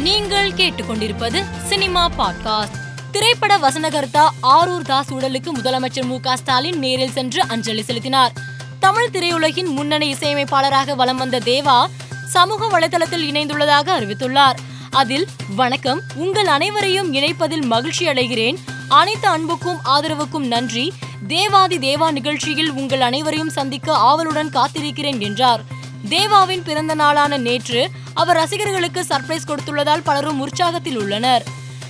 நீங்கள் கேட்டுக்கொண்டிருப்பது cinema podcast. திரைப்பட வசனகர்த்தா ஆரூர் தாஸ் உடலுக்கு முதலமைச்சர் மு க ஸ்டாலின் நேரில் சென்று அஞ்சலி செலுத்தினார். தமிழ் திரையுலகின் முன்னணி இசையமைப்பாளராக வலம் வந்த தேவா சமூக வலைதளத்தில் இணைந்துள்ளதாக அறிவித்துள்ளார். அதில் வணக்கம் உங்கள் அனைவரையும் இணைப்பதில் மகிழ்ச்சி அடைகிறேன். அனைத்து அன்புக்கும் ஆதரவுக்கும் நன்றி. தேவாதி தேவா நிகழ்ச்சியில் உங்கள் அனைவரையும் சந்திக்க ஆவலுடன் காத்திருக்கிறேன் என்றார். தேவாவின் பிறந்த நாளான நேற்று அவர் ரசிகர்களுக்கு சர்ப்ரைஸ் கொடுத்துள்ளதால் பலரும் உற்சாகத்தில் உள்ளனர்.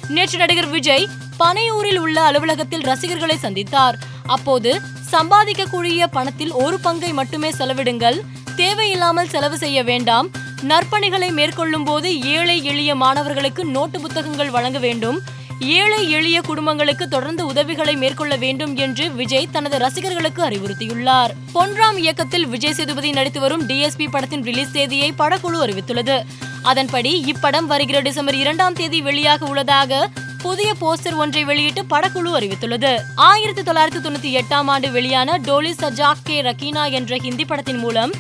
நேற்று நடிகர் விஜய் பனையூரில் உள்ள அலுவலகத்தில் ரசிகர்களை சந்தித்தார். அப்போது சம்பாதிக்கக்கூடிய பணத்தில் ஒரு பங்கை மட்டுமே செலவிடுங்கள் தேவையில்லாமல் செலவு செய்ய வேண்டாம் நற்பணிகளை மேற்கொள்ளும் போது ஏழை எளிய மாணவர்களுக்கு நோட்டு புத்தகங்கள் வழங்க வேண்டும் ஏழை எளிய குடும்பங்களுக்கு தொடர்ந்து உதவிகளை மேற்கொள்ள வேண்டும் என்று விஜய் தனது ரசிகர்களுக்கு அறிவுறுத்தியுள்ளார். பொன்ராம் இயக்கத்தில் விஜய் சேதுபதி நடித்து வரும் டிஎஸ்பி படத்தின் ரிலீஸ் தேதியை படக்குழு அறிவித்துள்ளது. அதன்படி இப்படம் வருகிற டிசம்பர் இரண்டாம் தேதி வெளியாக உள்ளதாக புதிய போஸ்டர் ஒன்றை வெளியிட்டு படக்குழு அறிவித்துள்ளது. ஆயிரத்தி தொள்ளாயிரத்தி தொண்ணூத்தி எட்டாம் ஆண்டு வெளியான டோலி சஜாக் கே ரக்கீனா என்ற ஹிந்தி படத்தின் மூலம்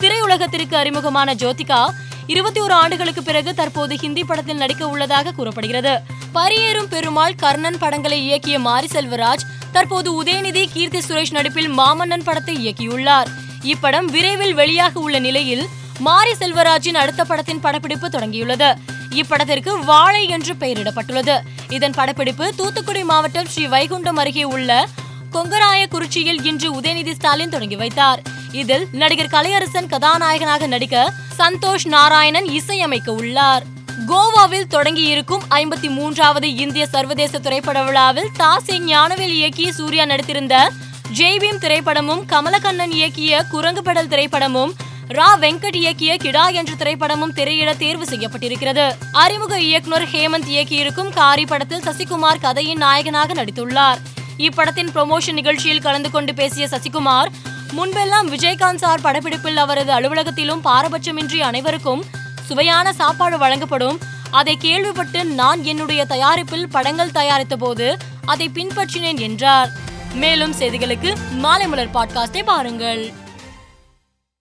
திரையுலகத்திற்கு அறிமுகமான ஜோதிகா இருபத்தி ஒரு ஆண்டுகளுக்கு பிறகு தற்போது ஹிந்தி படத்தில் நடிக்க உள்ளதாக கூறப்படுகிறது. பரியேறும் பெருமாள் கர்ணன் படங்களை இயக்கிய மாரி செல்வராஜ் தற்போது உதயநிதி கீர்த்தி சுரேஷ் நடிப்பில் மாமன்னன் படத்தை இயக்கியுள்ளார். இப்படம் விரைவில் வெளியாக உள்ள நிலையில் மாரி செல்வராஜின் அடுத்த படத்தின் படப்பிடிப்பு தொடங்கியுள்ளது. இப்படத்திற்கு வாழை என்று பெயரிடப்பட்டுள்ளது. இதன் படப்பிடிப்பு தூத்துக்குடி மாவட்டம் ஸ்ரீ வைகுண்டம் அருகே உள்ள கொங்கராய குறிச்சியில் இன்று உதயநிதி ஸ்டாலின் தொடங்கி வைத்தார். இதில் நடிகர் கலையரசன் கதாநாயகனாக நடிக்க சந்தோஷ் நாராயணன் இசையமைக்க உள்ளார். கோவாவில் தொடங்கி இருக்கும் ஐம்பத்தி மூன்றாவது இந்திய சர்வதேச திரைப்பட விழாவில் தாசி ஞானவேல் இயக்கி சூர்யா நடித்திருந்த ஜெய்பீம் திரைப்படமும் கமலக்கண்ணன் இயக்கிய குரங்கு படல் திரைப்படமும் ரா வெங்கட் இயக்கிய கிடா என்ற திரைப்படமும் திரையிட தேர்வு செய்யப்பட்டிருக்கிறது. அறிமுக இயக்குனர் ஹேமந்த் இயக்கியிருக்கும் காரி படத்தில் சசிகுமார் கதையின் நாயகனாக நடித்துள்ளார். இப்படத்தின் ப்ரொமோஷன் நிகழ்ச்சியில் கலந்து கொண்டு பேசிய சசிகுமார் முன்பெல்லாம் விஜயகாந்த் சார் படப்பிடிப்பில் அவரது அலுவலகத்திலும் பாரபட்சமின்றி அனைவருக்கும் சுவையான சாப்பாடு வழங்கப்படும். அதை கேள்விப்பட்டு நான் என்னுடைய தயாரிப்பில் படங்கள் தயாரித்த போது அதை பின்பற்றினேன் என்றார். மேலும் செய்திகளுக்கு மாலை மலர் பாட்காஸ்டை பாருங்கள்.